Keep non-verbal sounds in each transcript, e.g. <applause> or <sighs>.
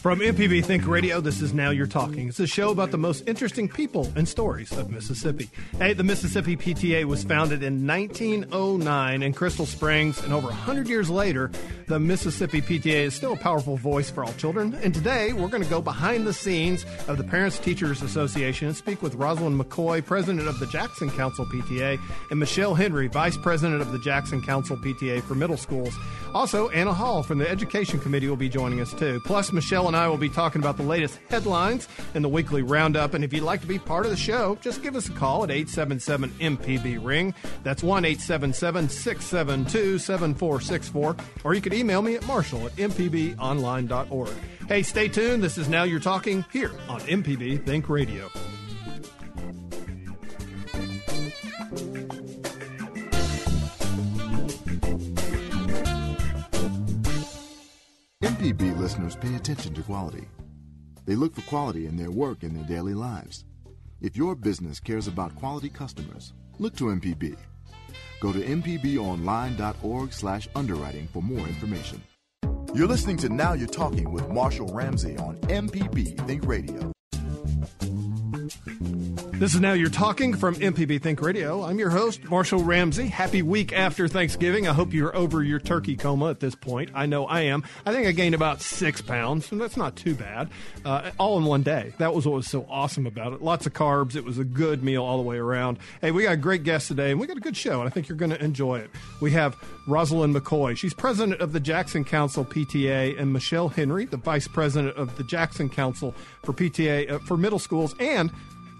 From MPB Think Radio, this is Now You're Talking. It's a show about the most interesting people and stories of Mississippi. Hey, the Mississippi PTA was founded in 1909 in Crystal Springs, and over 100 years later, the Mississippi PTA is still a powerful voice for all children. And today, we're going to go behind the scenes of the Parents Teachers Association and speak with Rosalind McCoy, president of the Jackson Council PTA, and Michelle Henry, vice president of the Jackson Council PTA for middle schools. Also, Anna Hall from the Education Committee will be joining us too. Plus, Michelle and I will be talking about the latest headlines in the weekly roundup. And if you'd like to be part of the show, just give us a call at 877 MPB Ring. That's 1 877 672 7464. Or you could email me at marshall at mpbonline.org. Hey, stay tuned. This is Now You're Talking here on MPB Think Radio. MPB listeners pay attention to quality. They look for quality in their work and their daily lives. If your business cares about quality customers, look to MPB. Go to mpbonline.org slash underwriting for more information. You're listening to Now You're Talking with Marshall Ramsey on MPB Think Radio. This is Now You're Talking from MPB Think Radio. I'm your host, Marshall Ramsey. Happy week after Thanksgiving. I hope you're over your turkey coma at this point. I know I am. I think I gained about six pounds, and that's not too bad. Uh, all in one day. That was what was so awesome about it. Lots of carbs. It was a good meal all the way around. Hey, we got a great guest today, and we got a good show, and I think you're going to enjoy it. We have Rosalind McCoy. She's president of the Jackson Council PTA, and Michelle Henry, the vice president of the Jackson Council for PTA uh, for middle schools, and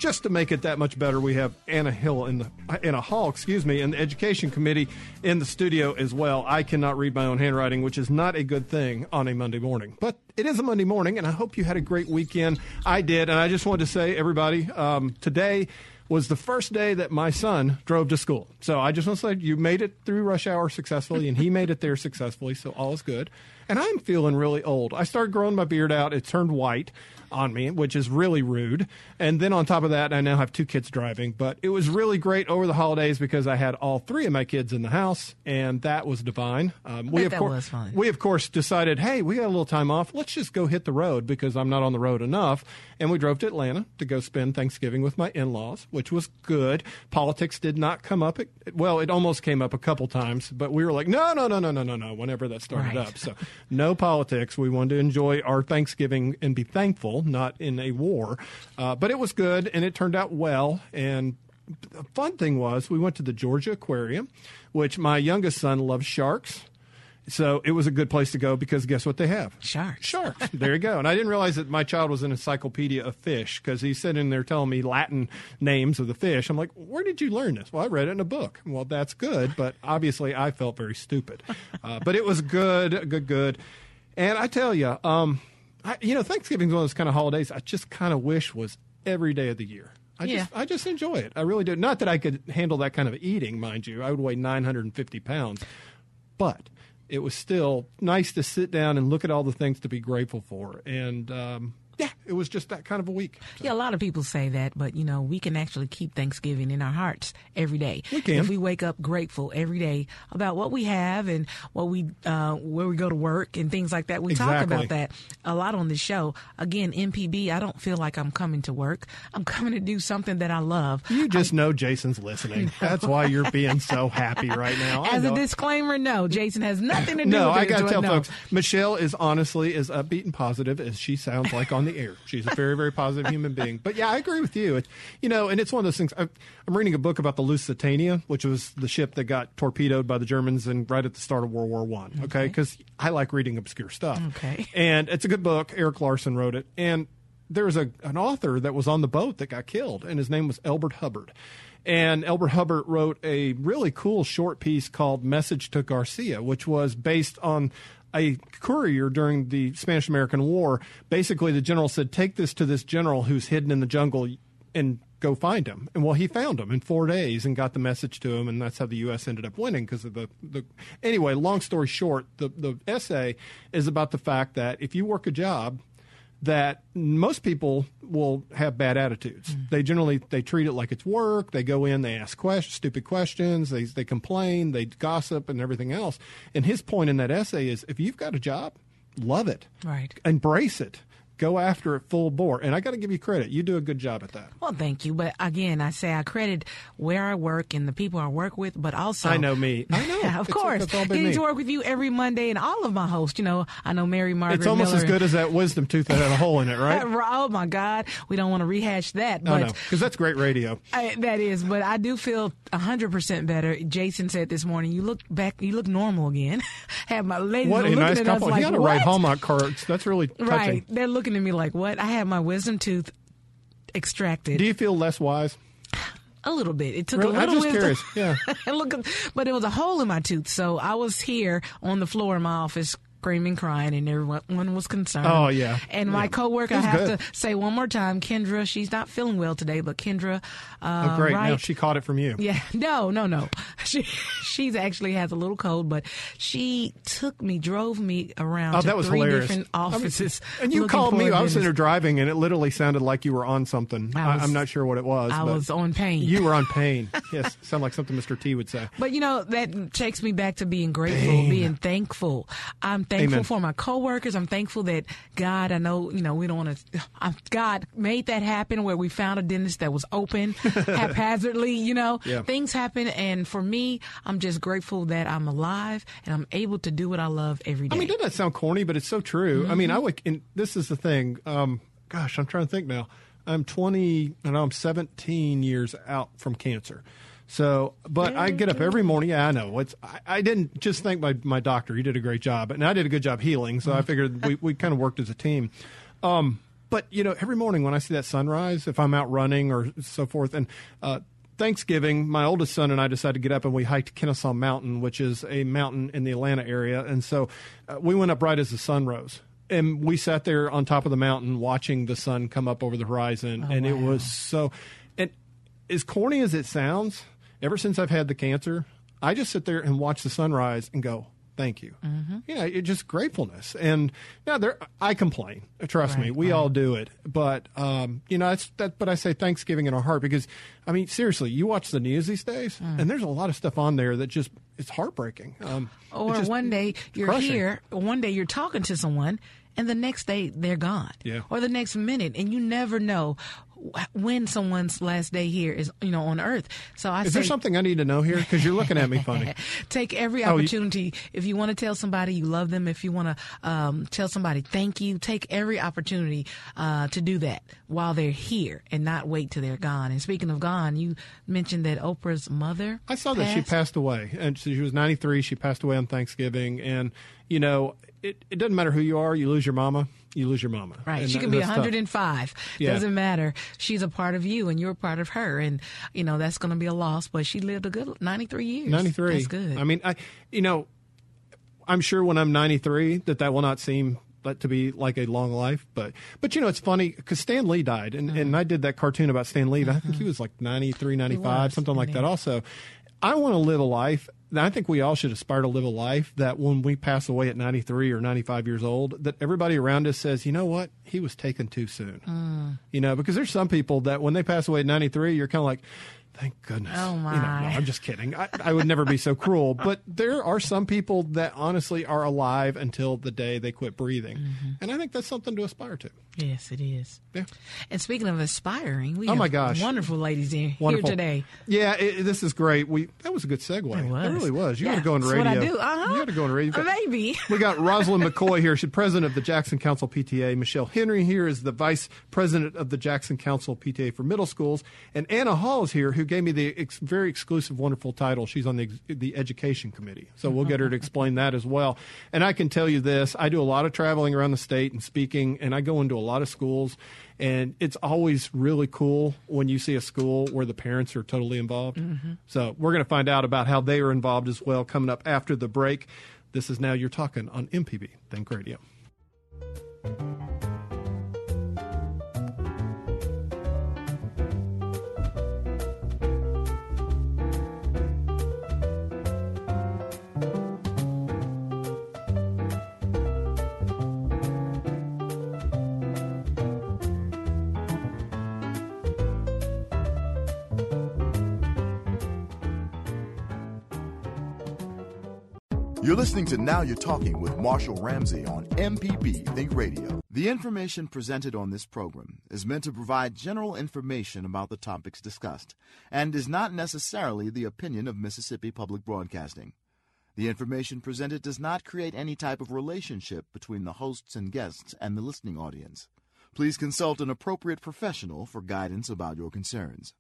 just to make it that much better, we have Anna Hill in the Anna Hall, excuse me, in the Education Committee in the studio as well. I cannot read my own handwriting, which is not a good thing on a Monday morning, but it is a Monday morning, and I hope you had a great weekend. I did, and I just wanted to say, everybody, um, today was the first day that my son drove to school. So I just want to say you made it through rush hour successfully, and he made it there successfully. So all is good. And I'm feeling really old. I started growing my beard out. It turned white on me, which is really rude. And then on top of that, I now have two kids driving. But it was really great over the holidays because I had all three of my kids in the house, and that was divine. Um, we of course we of course decided, hey, we got a little time off. Let's just go hit the road because I'm not on the road enough. And we drove to Atlanta to go spend Thanksgiving with my in-laws, which was good. Politics did not come up. Well, it almost came up a couple times, but we were like, no, no, no, no, no, no, no. Whenever that started Right. up, so no politics. We wanted to enjoy our Thanksgiving and be thankful, not in a war. Uh, but it was good, and it turned out well. And the fun thing was, we went to the Georgia Aquarium, which my youngest son loves sharks. So it was a good place to go because guess what they have? Sharks. Sharks. <laughs> There you go. And I didn't realize that my child was an encyclopedia of fish because he's sitting there telling me Latin names of the fish. I'm like, where did you learn this? Well, I read it in a book. Well, that's good, but obviously I felt very stupid. <laughs> Uh, but it was good, good, good. And I tell you, um, I, you know, Thanksgiving's one of those kind of holidays I just kind of wish was every day of the year. I Yeah. just I just enjoy it. I really do. Not that I could handle that kind of eating, mind you. I would weigh 950 pounds, but it was still nice to sit down and look at all the things to be grateful for. And um, yeah, it was just that kind of a week. Yeah, a lot of people say that, but you know, we can actually keep Thanksgiving in our hearts every day. We can. If we wake up grateful every day about what we have and what we, uh, where we go to work and things like that. We talk about that a lot on the show. Again, MPB, I don't feel like I'm coming to work. I'm coming to do something that I love. You just know Jason's listening. <laughs> That's why you're being so happy right now. As a disclaimer, no, Jason has nothing to do no, with it. I got to tell no. folks, Michelle is honestly as upbeat and positive as she sounds like on the air. She's a very, very positive human being. But yeah, I agree with you. It, you know, and it's one of those things. I, I'm reading a book about the Lusitania, which was the ship that got torpedoed by the Germans and right at the start of World War One. Okay, because I like reading obscure stuff. Okay. and it's a good book. Erik Larson wrote it, and there was a an author that was on the boat that got killed, and his name was Elbert Hubbard. And Elbert Hubbard wrote a really cool short piece called Message to Garcia, which was based on a courier during the Spanish American War. Basically, the general said, Take this to this general who's hidden in the jungle and go find him. And well, he found him in four days and got the message to him, and that's how the U.S. ended up winning because of the, the. Anyway, long story short, the the essay is about the fact that if you work a job that most people will have bad attitudes. Mm. They generally they treat it like it's work. They go in, they ask questions, stupid questions, they they complain, they gossip and everything else. And his point in that essay is if you've got a job, love it. Right. Embrace it go after it full bore. And I got to give you credit. You do a good job at that. Well, thank you. But again, I say I credit where I work and the people I work with, but also I know me. I know. <laughs> yeah, of it's, course. It's Getting me. to work with you every Monday and all of my hosts. You know, I know Mary Margaret. It's almost Miller. as good as that wisdom tooth that had a hole in it, right? <laughs> oh my God, we don't want to rehash that. But, no, because that's great radio. I, that is, but I do feel hundred percent better. Jason said this morning, "You look back, you look normal again." <laughs> Have my ladies what a nice at compliment. us like, he had to write Hallmark cards. That's really touching. Right, they're looking at me like, "What?" I had my wisdom tooth extracted. Do you feel less wise? A little bit. It took really? a little I'm just wisdom. curious. Yeah. <laughs> Look, but it was a hole in my tooth, so I was here on the floor in my office screaming, crying, and everyone was concerned. Oh yeah. And my yeah. coworker, I have good. to say one more time, Kendra. She's not feeling well today, but Kendra. Uh, oh great! Right, no, she caught it from you. Yeah. <laughs> No, no, no. <laughs> She she's actually has a little cold, but she took me, drove me around. Oh, to that was three hilarious. different offices. I mean, and you called me. I was in there driving, and it literally sounded like you were on something. I am not sure what it was. I was on pain. You were on pain. <laughs> yes, sound like something Mr. T would say. But you know that takes me back to being grateful, being thankful. I'm thankful Amen. for my coworkers. I'm thankful that God. I know you know we don't want to. God made that happen where we found a dentist that was open <laughs> haphazardly. You know, yeah. things happen, and for me, I'm just grateful that I'm alive and I'm able to do what I love every day. I mean, doesn't that sound corny? But it's so true. Mm-hmm. I mean, I would. And this is the thing. Um, gosh, I'm trying to think now. I'm 20 and I'm 17 years out from cancer. So, but I get up every morning. Yeah, I know. It's I, I, didn't just thank my my doctor. He did a great job, and I did a good job healing. So I figured we we kind of worked as a team. Um, but you know, every morning when I see that sunrise, if I'm out running or so forth, and uh, Thanksgiving, my oldest son and I decided to get up and we hiked Kennesaw Mountain, which is a mountain in the Atlanta area. And so uh, we went up right as the sun rose. And we sat there on top of the mountain watching the sun come up over the horizon. Oh, and wow. it was so. And as corny as it sounds, ever since I've had the cancer, I just sit there and watch the sunrise and go, thank you. Mm-hmm. Yeah, it just gratefulness. And now there, I complain. Trust right, me, we right. all do it. But um, you know, it's that. But I say Thanksgiving in our heart because, I mean, seriously, you watch the news these days, Mm. and there's a lot of stuff on there that just it's heartbreaking. Um, or just, one day you're crushing. here, one day you're talking to someone, and the next day they're gone. Yeah. Or the next minute, and you never know when someone's last day here is, you know, on Earth. So I Is say, there something I need to know here? Because you're looking at me funny. <laughs> Take every Oh, you- opportunity. if you want to tell somebody you love them, if you want to um, tell somebody thank you, take every opportunity uh, to do that while they're here and not wait till they're gone. And speaking of gone, you mentioned that Oprah's mother. I saw that she passed away, and she she was 93. She passed away on Thanksgiving, and you know, it, it doesn't matter who you are. You lose your mama, you lose your mama. Right. And she that- can be 105. Yeah. Doesn't matter. She's a part of you and you're a part of her. And, you know, that's going to be a loss, but she lived a good 93 years. 93. That's good. I mean, I, you know, I'm sure when I'm 93 that that will not seem like to be like a long life, but but you know, it's funny because Stan Lee died, and, and I did that cartoon about Stan Lee. and I think he was like 93, 95, Mm-hmm. was, something like that. Also, I want to live a life. I think we all should aspire to live a life that when we pass away at 93 or 95 years old, that everybody around us says, you know what, he was taken too soon. Mm. You know, because there's some people that when they pass away at 93, you're kind of like, thank goodness. Oh, You know, my. no, I'm just kidding. I, I would never be so cruel. But there are some people that honestly are alive until the day they quit breathing. Mm-hmm. And I think that's something to aspire to. yes, it is. Yeah. And speaking of aspiring, we Oh, have my gosh. wonderful ladies in Wonderful. here today. Yeah, it, this is great. We That was a good segue. It was. really was. You Yeah, got to go on that's radio. what I do. Uh-huh. You got to go on radio. Maybe. <laughs> We got Rosalind McCoy here. She's president of the Jackson Council PTA. Michelle Henry here is the vice president of the Jackson Council PTA for middle schools. And Anna Hall is here, who gave me the ex- very exclusive, wonderful title. She's on the ex- the education committee, so we'll get her to explain that as well. And I can tell you this: I do a lot of traveling around the state and speaking, and I go into a lot of schools. And it's always really cool when you see a school where the parents are totally involved. Mm-hmm. So we're going to find out about how they are involved as well coming up after the break. This is Now You're Talking on MPB Think Radio. Listening to Now You're Talking with Marshall Ramsey on MPB Think Radio. The information presented on this program is meant to provide general information about the topics discussed and is not necessarily the opinion of Mississippi Public Broadcasting. The information presented does not create any type of relationship between the hosts and guests and the listening audience. Please consult an appropriate professional for guidance about your concerns.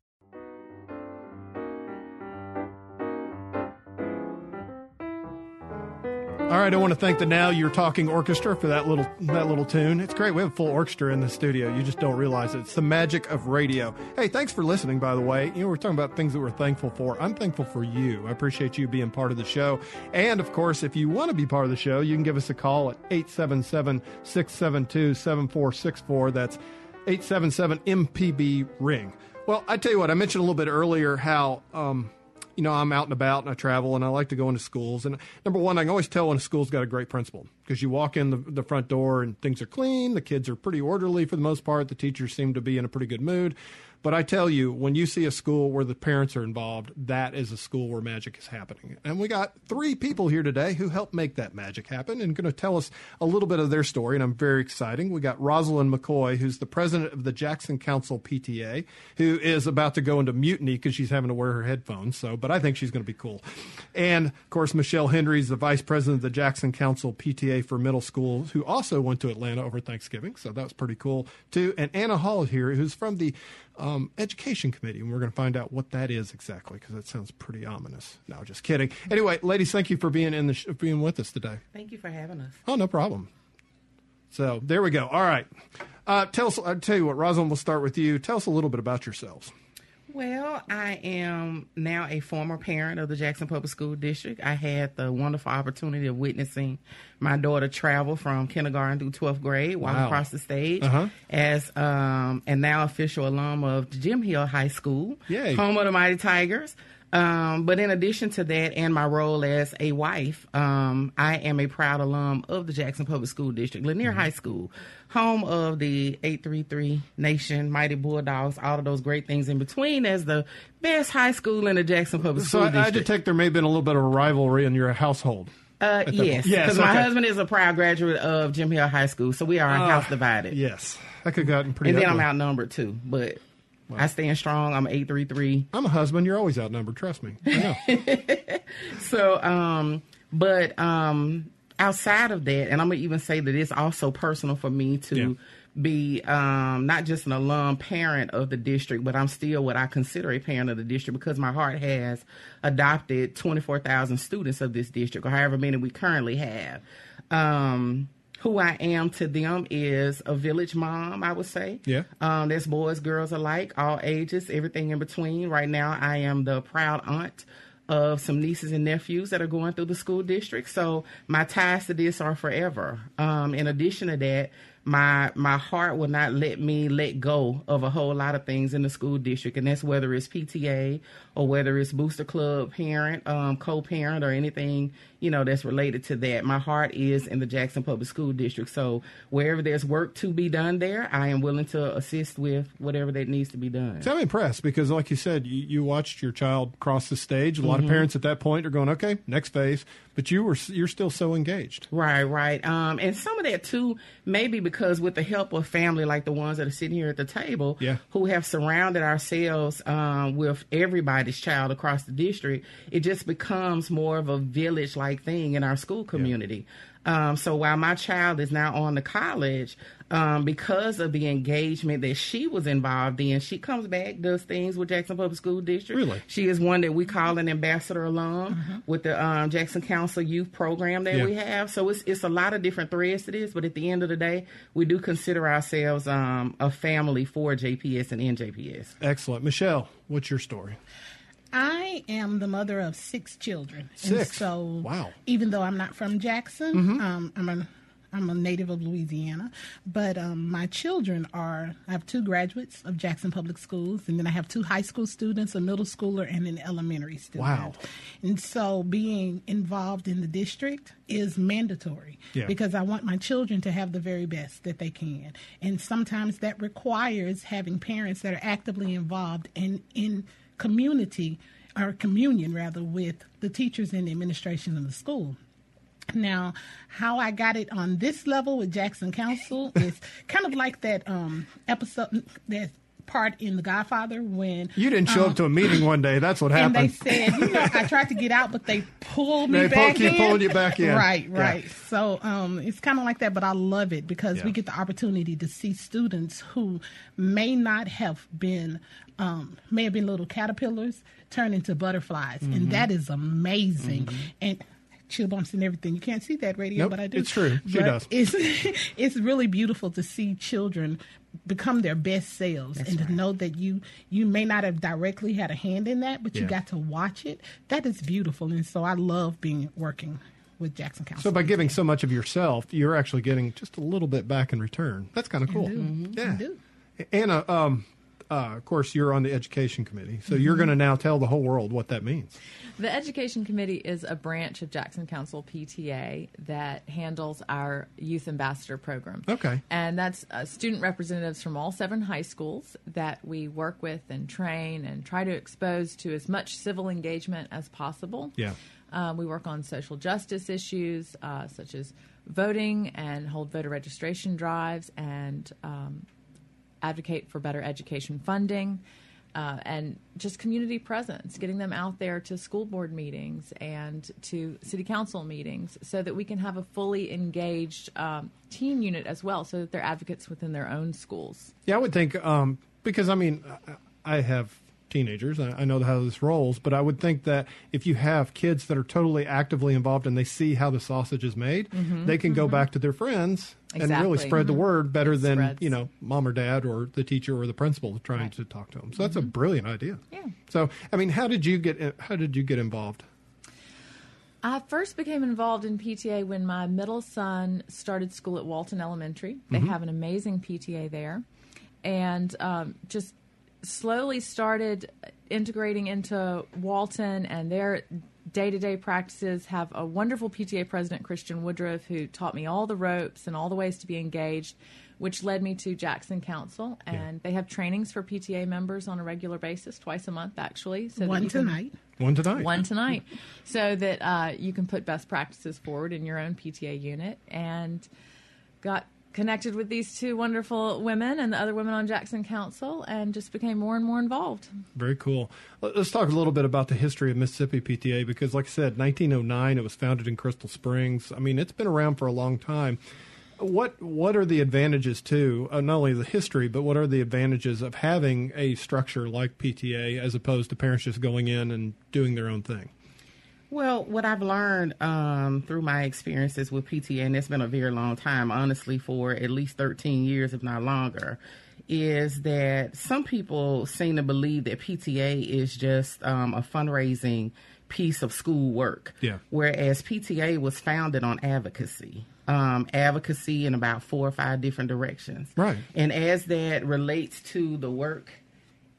All right, I want to thank the Now You're Talking Orchestra for that little that little tune. It's great. We have a full orchestra in the studio. You just don't realize it. It's the magic of radio. Hey, thanks for listening. By the way, you know we're talking about things that we're thankful for. I'm thankful for you. I appreciate you being part of the show. And of course, if you want to be part of the show, you can give us a call at 877-672-7464. That's 877 MPB ring. Well, I tell you what, I mentioned a little bit earlier how. Um, you know, I'm out and about and I travel and I like to go into schools. And number one, I can always tell when a school's got a great principal because you walk in the, the front door and things are clean. The kids are pretty orderly for the most part. The teachers seem to be in a pretty good mood. But I tell you, when you see a school where the parents are involved, that is a school where magic is happening. And we got three people here today who helped make that magic happen and going to tell us a little bit of their story. And I'm very exciting. We got Rosalind McCoy, who's the president of the Jackson Council PTA, who is about to go into mutiny because she's having to wear her headphones. So, but I think she's going to be cool. And of course, Michelle Henry is the vice president of the Jackson Council PTA for middle schools, who also went to Atlanta over Thanksgiving. So that was pretty cool too. And Anna Hall here, who's from the um, education committee, and we're going to find out what that is exactly because that sounds pretty ominous. No, just kidding. Anyway, ladies, thank you for being in the sh- being with us today. Thank you for having us. Oh, no problem. So there we go. All right, uh, tell us. I'll tell you what, Rosalind. We'll start with you. Tell us a little bit about yourselves. Well, I am now a former parent of the Jackson Public School District. I had the wonderful opportunity of witnessing my daughter travel from kindergarten through 12th grade, walk Wow. across the stage Uh-huh. as um, and now official alum of Jim Hill High School, Yay. home of the Mighty Tigers. Um, but in addition to that, and my role as a wife, um, I am a proud alum of the Jackson Public School District, Lanier Mm-hmm. High School, home of the 833 Nation, Mighty Bulldogs, all of those great things in between, as the best high school in the Jackson Public School I, I District. detect there may have been a little bit of a rivalry in your household. uh, yes, Yes, because my husband is a proud graduate of Jim Hill High School, so we are a house divided. Yes, that could have gotten pretty. And then. I'm outnumbered too, but I stand strong. I'm 833. I'm a husband. You're always outnumbered. Trust me. I know. <laughs> So, um, but um, outside of that, and I'm gonna even say that it's also personal for me to Yeah. be um, not just an alum parent of the district, but I'm still what I consider a parent of the district because my heart has adopted 24,000 students of this district, or however many we currently have. Um, who I am to them is a village mom, I would say. Yeah. Um, there's boys, girls alike, all ages, everything in between. Right now, I am the proud aunt of some nieces and nephews that are going through the school district. So my ties to this are forever. Um, in addition to that, my my heart will not let me let go of a whole lot of things in the school district, and that's whether it's PTA or whether it's booster club parent, um, co-parent, or anything you know that's related to that. My heart is in the Jackson Public School District. So wherever there's work to be done there, I am willing to assist with whatever that needs to be done. So I'm impressed because, like you said, you, you watched your child cross the stage. A lot Mm-hmm. of parents at that point are going, "Okay, next phase," but you were you're still so engaged. Right, right. Um, and some of that too, maybe because with the help of family like the ones that are sitting here at the table, Yeah. who have surrounded ourselves um, with everybody's child across the district, it just becomes more of a village like thing in our school community. Um, so while my child is now on to college, um, because of the engagement that she was involved in, she comes back, does things with Jackson Public School District. Really? She is one that we call an ambassador alum with the um, Jackson Council Youth Program that Yeah. we have. So it's it's a lot of different threads to this, but at the end of the day, we do consider ourselves um, a family for JPS and NJPS. Excellent, Michelle. What's your story? I am the mother of six children. Six? And so, Wow. even though I'm not from Jackson, um, I'm a I'm a native of Louisiana, but um, my children are. I have two graduates of Jackson Public Schools, and then I have two high school students, a middle schooler, and an elementary student. Wow. And so, being involved in the district is mandatory Yeah. because I want my children to have the very best that they can, and sometimes that requires having parents that are actively involved and in community or communion rather with the teachers and the administration of the school. Now, how I got it on this level with Jackson Council is kind of like that um, episode, that part in The Godfather when You didn't show um, up to a meeting one day. That's what and they said, you know, I tried to get out, but they pulled me They back keep in. pulling you back in. Right, Yeah. right. So um, it's kind of like that, but I love it because Yeah. we get the opportunity to see students who may not have been, um, may have been little caterpillars turn into butterflies, Mm-hmm. and that is amazing. And chill bumps and everything. You can't see that radio, Nope, but I do. it's true. She But does. It's <laughs> it's really beautiful to see children become their best selves and to know that you you may not have directly had a hand in that, but you got to watch it. That is beautiful, and so I love being working with Jackson Council. So by giving so much of yourself, you're actually getting just a little bit back in return. That's kind of cool. do. Yeah. Anna, um, uh, of course, you're on the education committee, so Mm-hmm. you're going to now tell the whole world what that means. The Education Committee is a branch of Jackson Council PTA that handles our Youth Ambassador program. Okay. And that's uh, student representatives from all seven high schools that we work with and train and try to expose to as much civil engagement as possible. Yeah. Uh, we work on social justice issues uh, such as voting and hold voter registration drives and um, advocate for better education funding uh, and just community presence, getting them out there to school board meetings and to city council meetings so that we can have a fully engaged um, teen unit as well so that they're advocates within their own schools. Yeah, I would think um, because I mean, I have teenagers. I, I know how this rolls, but I would think that if you have kids that are totally actively involved and they see how the sausage is made, mm-hmm. they can go mm-hmm. back to their friends and really Exactly. spread the mm-hmm. word better than spreads. you know mom or dad or the teacher or the principal trying Right. to talk to them. So that's a brilliant idea. Yeah. So I mean, how did you get how did you get involved? I first became involved in PTA when my middle son started school at Walton Elementary. They have an amazing PTA there, and um, just slowly started integrating into Walton and their day to day practices. Have a wonderful PTA president, Christian Woodruff, who taught me all the ropes and all the ways to be engaged. Which led me to Jackson Council, and they have trainings for PTA members on a regular basis, twice a month actually. So One you can- tonight. One tonight. one tonight <laughs> so that uh, you can put best practices forward in your own PTA unit and got connected with these two wonderful women and the other women on Jackson Council and just became more and more involved. Very cool. Let- Let's talk a little bit about the history of Mississippi PTA because, like I said, 1909, it was founded in Crystal Springs. I mean, it's been around for a long time. What what are the advantages to uh, not only the history, but what are the advantages of having a structure like PTA as opposed to parents just going in and doing their own thing? Well, what I've learned um, through my experiences with PTA, and it's been a very long time, honestly, for at least 13 years, if not longer, is that some people seem to believe that PTA is just um, a fundraising piece of school work. Yeah. Whereas PTA was founded on advocacy. Um, advocacy in about four or five different directions. Right. And as that relates to the work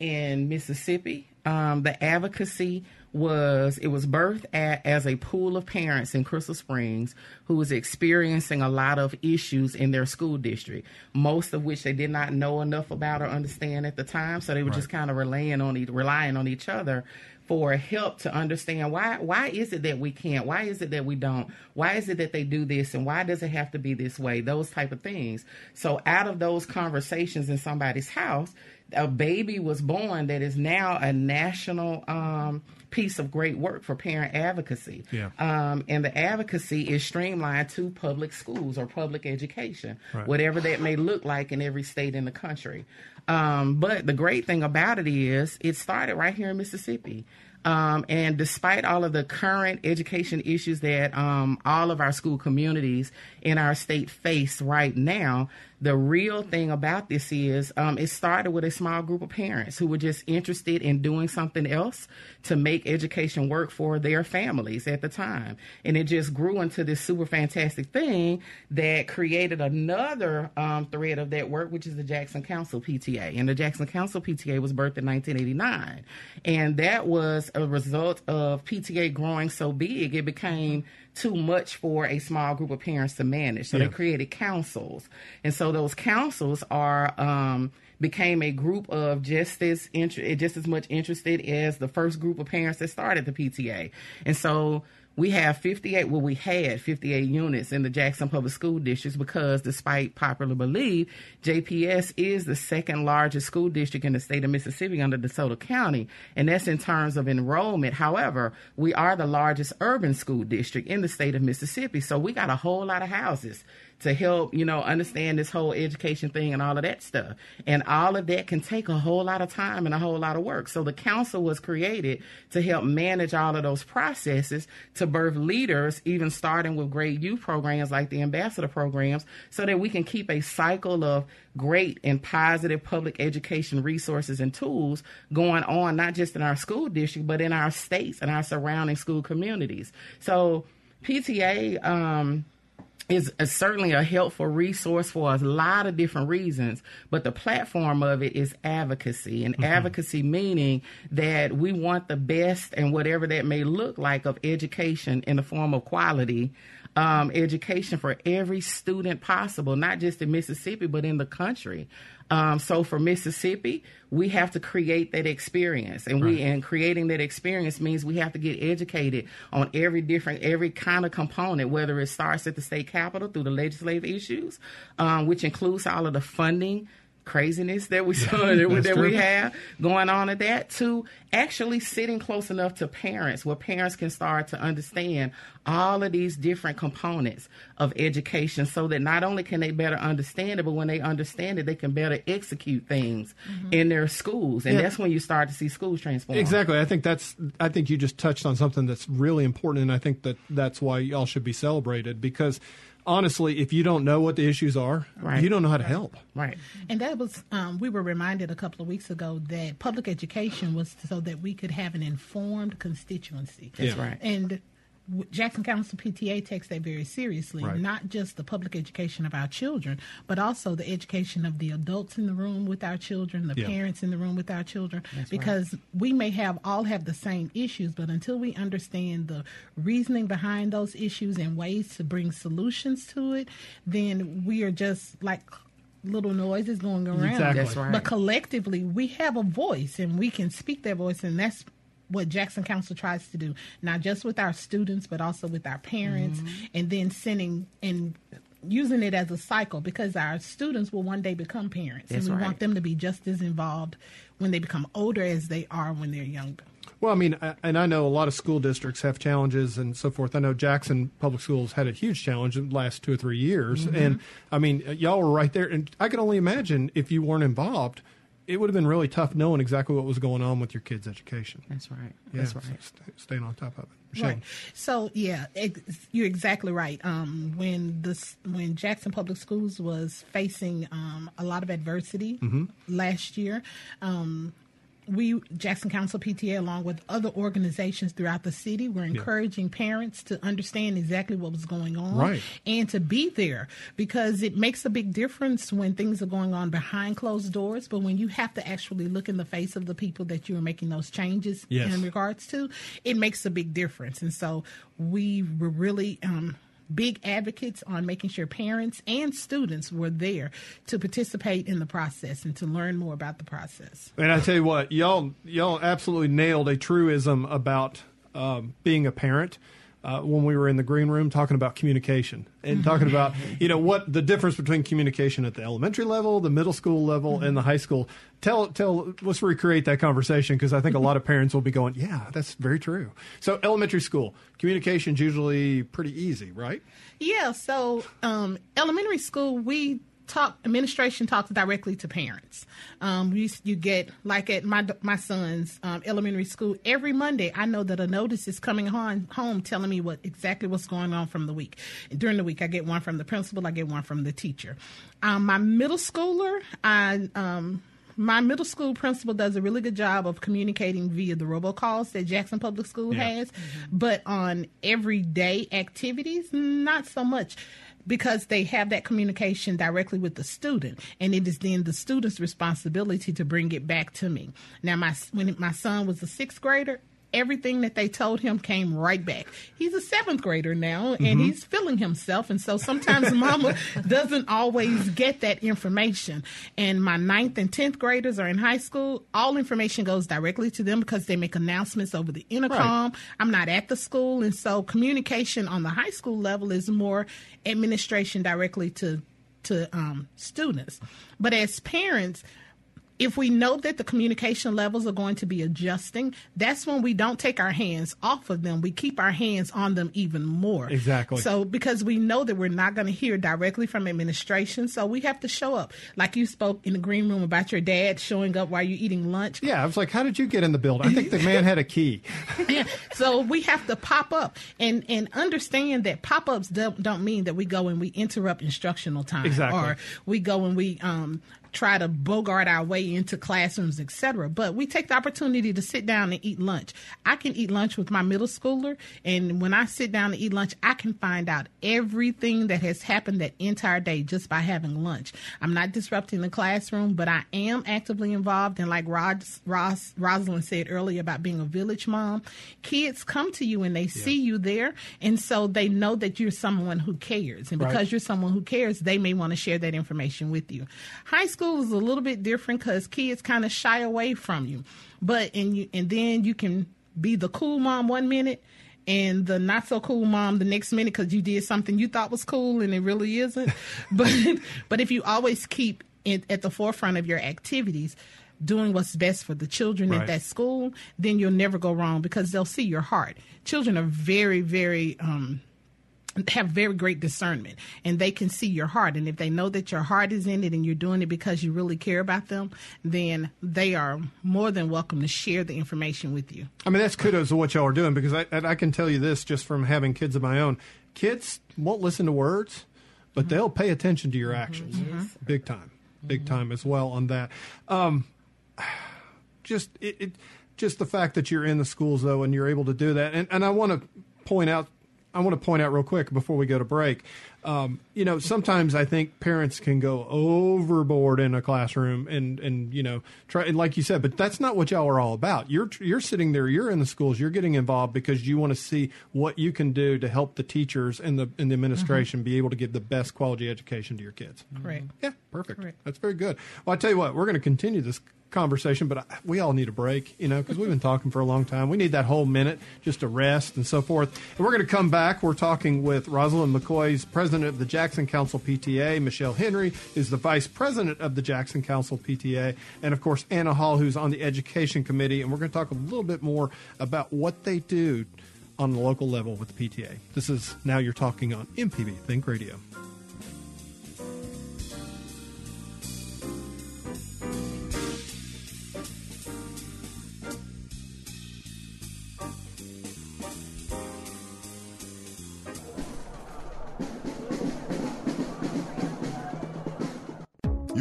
in Mississippi. Um, the advocacy was it was birthed at, as a pool of parents in Crystal Springs who was experiencing a lot of issues in their school district, most of which they did not know enough about or understand at the time. So they were just kind of relying on e- relying on each other for help to understand why why is it that we can't? Why is it that we don't? Why is it that they do this and why does it have to be this way? Those type of things. So out of those conversations in somebody's house a baby was born that is now a national um, piece of great work for parent advocacy Yeah. um, and the advocacy is streamlined to public schools or public education, Right. whatever that may look like in every state in the country. Um, but the great thing about it is it started right here in Mississippi. Um, and despite all of the current education issues that um, all of our school communities in our state face right now, the real thing about this is um, it started with a small group of parents who were just interested in doing something else to make education work for their families at the time. And it just grew into this super fantastic thing that created another um, thread of that work, which is the Jackson Council PTA. And the Jackson Council PTA was birthed in 1989. And that was a result of PTA growing so big, it became too much for a small group of parents to manage. So Yeah. they created councils. And so those councils are um, became a group of just as inter- just as much interested as the first group of parents that started the PTA. And so we have 58 well we had 58 units in the jackson public school districts because despite popular belief jps is the second largest school district in the state of mississippi under desoto county and that's in terms of enrollment. However we are the largest urban school district in the state of mississippi so we got a whole lot of houses to help, you know, understand this whole education thing and all of that stuff. And all of that can take a whole lot of time and a whole lot of work. So the council was created to help manage all of those processes to birth leaders, even starting with great youth programs like the ambassador programs, so that we can keep a cycle of great and positive public education resources and tools going on, not just in our school district, but in our states and our surrounding school communities. So PTA, um, is, is certainly a helpful resource for a lot of different reasons, but the platform of it is advocacy, and mm-hmm. advocacy meaning that we want the best and whatever that may look like of education in the form of quality um, education for every student possible, not just in Mississippi, but in the country. Um, so for Mississippi, we have to create that experience, and right. we and creating that experience means we have to get educated on every different, every kind of component. Whether it starts at the state capitol through the legislative issues, um, which includes all of the funding craziness that we <laughs> saw that, that we have going on at that to actually sitting close enough to parents where parents can start to understand all of these different components of education so that not only can they better understand it but when they understand it they can better execute things mm-hmm. in their schools and yeah. that's when you start to see schools transform exactly i think that's i think you just touched on something that's really important and i think that that's why y'all should be celebrated because honestly, if you don't know what the issues are, right. you don't know how to help. Right. And that was, um, we were reminded a couple of weeks ago that public education was so that we could have an informed constituency. That's yeah. right. And Jackson Council PTA takes that very seriously, right. not just the public education of our children, but also the education of the adults in the room with our children, the yeah. parents in the room with our children, That's because right. we may have all have the same issues, but until we understand the reasoning behind those issues and ways to bring solutions to it, then we are just like little noises going around. Exactly. That's right. But collectively, we have a voice and we can speak that voice, and that's what Jackson Council tries to do, not just with our students, but also with our parents, mm-hmm. and then sending and using it as a cycle because our students will one day become parents, That's and we right. want them to be just as involved when they become older as they are when they're younger. Well, I mean, and I know a lot of school districts have challenges and so forth. I know Jackson Public Schools had a huge challenge in the last two or three years. Mm-hmm. And I mean, y'all were right there. And I can only imagine if you weren't involved, it would have been really tough knowing exactly what was going on with your kids' education. That's right. Yeah, That's right. So staying on top of it. Michelle. Right. So yeah, ex- you're exactly right. Um, when this when Jackson Public Schools was facing um, a lot of adversity mm-hmm. last year, um, we Jackson Council PTA, along with other organizations throughout the city, were encouraging yeah. parents to understand exactly what was going on right. and to be there because it makes a big difference when things are going on behind closed doors. But when you have to actually look in the face of the people that you are making those changes yes. in regards to, it makes a big difference. And so we were really um, big advocates on making sure parents and students were there to participate in the process and to learn more about the process. And I tell you what, y'all y'all absolutely nailed a truism about um, being a parent uh, when we were in the green room talking about communication and talking about you know what the difference between communication at the elementary level, the middle school level, mm-hmm. and the high school. Tell tell let's recreate that conversation because I think a lot of parents will be going, yeah, that's very true. So elementary school communication is usually pretty easy, right? Yeah. So um, elementary school we talk administration talks directly to parents. Um, you, you get like at my my son's um, elementary school every Monday. I know that a notice is coming home home telling me what exactly what's going on from the week. During the week, I get one from the principal. I get one from the teacher. Um, my middle schooler, I um, my middle school principal does a really good job of communicating via the robocalls that Jackson Public School yeah. has, mm-hmm. but on everyday activities, not so much because they have that communication directly with the student and it is then the student's responsibility to bring it back to me. Now my when my son was a sixth grader everything that they told him came right back. He's a seventh grader now, and Mm-hmm. he's feeling himself, and so sometimes <laughs> mama doesn't always get that information. And my ninth and tenth graders are in high school. All information goes directly to them because they make announcements over the intercom. I'm not at the school, and so communication on the high school level is more administration directly to to um, students. But as parents, if we know that the communication levels are going to be adjusting, that's when we don't take our hands off of them. We keep our hands on them even more. Exactly. So because we know that we're not going to hear directly from administration, so we have to show up. Like you spoke in the green room about your dad showing up while you're eating lunch. Yeah, I was like, how did you get in the building? I think the man had a key. <laughs> Yeah. So we have to pop up and and understand that pop ups don't, don't mean that we go and we interrupt instructional time Exactly. or we go and we um try to bogart our way into classrooms, etc. But we take the opportunity to sit down and eat lunch. I can eat lunch with my middle schooler, and when I sit down to eat lunch, I can find out everything that has happened that entire day just by having lunch. I'm not disrupting the classroom, but I am actively involved. And like Rod, Ross, Rosalind said earlier about being a village mom, kids come to you and they see you there, and so they know that you're someone who cares. And because Right. you're someone who cares, they may want to share that information with you. High school is a little bit different because kids kind of shy away from you, but and you and then you can be the cool mom one minute and the not so cool mom the next minute because you did something you thought was cool and it really isn't. <laughs> but but if you always keep it at the forefront of your activities. Doing what's best for the children Right. at that school, then you'll never go wrong because they'll see your heart. Children are very, very um, have very great discernment and they can see your heart and if they know that your heart is in it and you're doing it because you really care about them then they are more than welcome to share the information with you I mean, that's kudos to what y'all are doing because I, I can tell you this just from having kids of my own. Kids won't listen to words, but mm-hmm. they'll pay attention to your actions. Mm-hmm. Big time. Big mm-hmm. time as well on that. Um, <sighs> just it, it just the fact that you're in the schools though and you're able to do that and, and I want to point out I want to point out real quick before we go to break. Um, you know, sometimes I think parents can go overboard in a classroom and and you know try and like you said, but that's not what y'all are all about. You're you're sitting there, you're in the schools, you're getting involved because you want to see what you can do to help the teachers and the and the administration be able to give the best quality education to your kids. correct Yeah, perfect. Correct. That's very good. Well, I tell you what, we're going to continue this conversation, but I, we all need a break, you know, because we've been talking for a long time. We need that whole minute just to rest and so forth. And we're going to come back. We're talking with Rosalind McCoy's president of the Jackson Council PTA. Michelle Henry is the vice president of the Jackson Council PTA. And of course, Anna Hall, who's on the education committee. And we're going to talk a little bit more about what they do on the local level with the PTA. This is Now You're Talking on MPB Think Radio.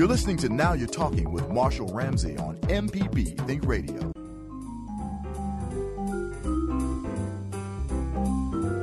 You're listening to Now You're Talking with Marshall Ramsey on MPB Think Radio.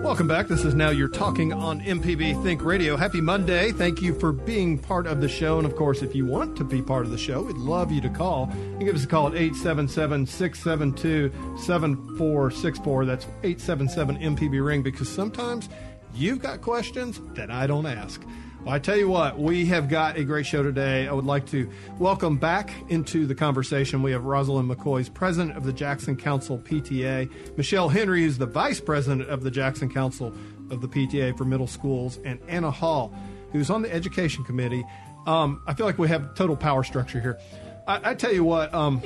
Welcome back. This is Now You're Talking on MPB Think Radio. Happy Monday. Thank you for being part of the show. And of course, if you want to be part of the show, we'd love you to call. You give us a call at 877 672 7464. That's 877 MPB Ring because sometimes you've got questions that I don't ask. Well, I tell you what, we have got a great show today. I would like to welcome back into the conversation. We have Rosalind McCoy's president of the Jackson Council PTA, Michelle Henry, who's the vice president of the Jackson Council of the PTA for middle schools, and Anna Hall, who's on the education committee. Um, I feel like we have total power structure here. I, I tell you what, um,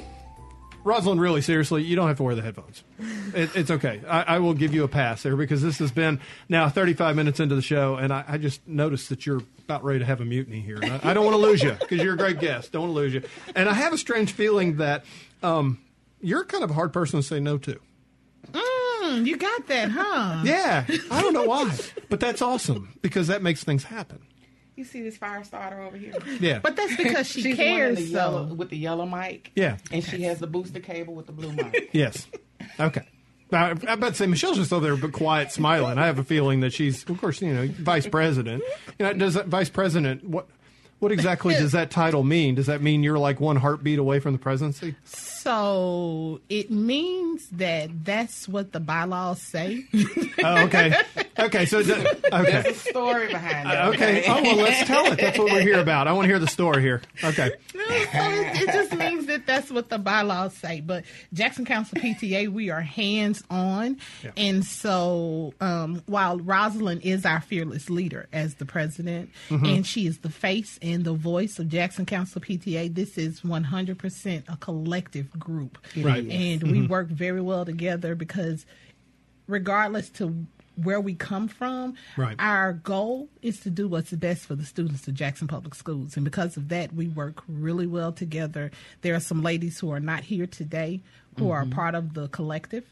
Rosalind, really seriously, you don't have to wear the headphones. It, it's okay. I, I will give you a pass there because this has been now 35 minutes into the show, and I, I just noticed that you're about ready to have a mutiny here. I, I don't want to lose you because you're a great guest. Don't want to lose you. And I have a strange feeling that um, you're kind of a hard person to say no to. mm, you got that huh Yeah, I don't know why, but that's awesome because that makes things happen. You see this fire starter over here? Yeah, but that's because she <laughs> She's the one in cares the yellow, so with the yellow mic. Yeah. And she has the booster cable with the blue mic. <laughs> Yes. Okay. I, I'm about to say Michelle's just over there, but quiet, smiling. I have a feeling that she's, of course, you know, vice president. You know, does that vice president what? What exactly does <laughs> that title mean? Does that mean you're like one heartbeat away from the presidency? So it means means that that's what the bylaws say. <laughs> Oh, okay. Okay. So, the, okay. There's a story behind it. Okay. Oh, well, let's tell it. That's what we're here about. I want to hear the story here. Okay. so it, it just means that that's what the bylaws say. But Jackson Council PTA, we are hands on, Yeah. and so um, while Rosalind is our fearless leader as the president, Mm-hmm. and she is the face and the voice of Jackson Council PTA, this is 100% a collective group, Right. And we work very well together because, regardless to where we come from, Right. our goal is to do what's best for the students of Jackson Public Schools. And because of that, we work really well together. There are some ladies who are not here today who are part of the collective.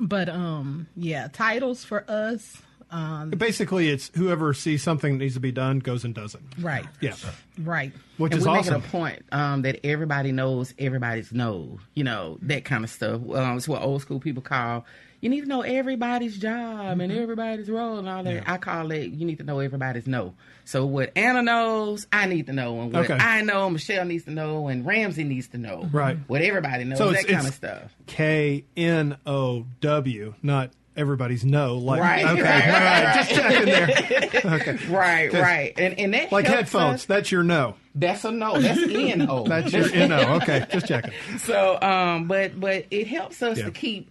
But um yeah, titles for us um Basically, it's whoever sees something that needs to be done goes and does it. right. Yeah. Right. Which and is we make awesome. it a point um, that everybody knows everybody's know, you know, that kind of stuff. Um, it's what old school people call. You need to know everybody's job and everybody's role and all that. Mm-hmm. Yeah. I call it. You need to know everybody's know. So what Anna knows, I need to know, and what Okay. I know, Michelle needs to know, and Ramsey needs to know. Right. What everybody knows, So that kind of stuff. K N O W, not everybody's no. Like, Right, Okay. right, all right. right, Just checking there. <laughs> Okay. Right, right, and and that Like headphones. us- That's your no. That's a no. That's <laughs> N O. That's your no. Okay. Just checking. So, um, but but it helps us Yeah. to keep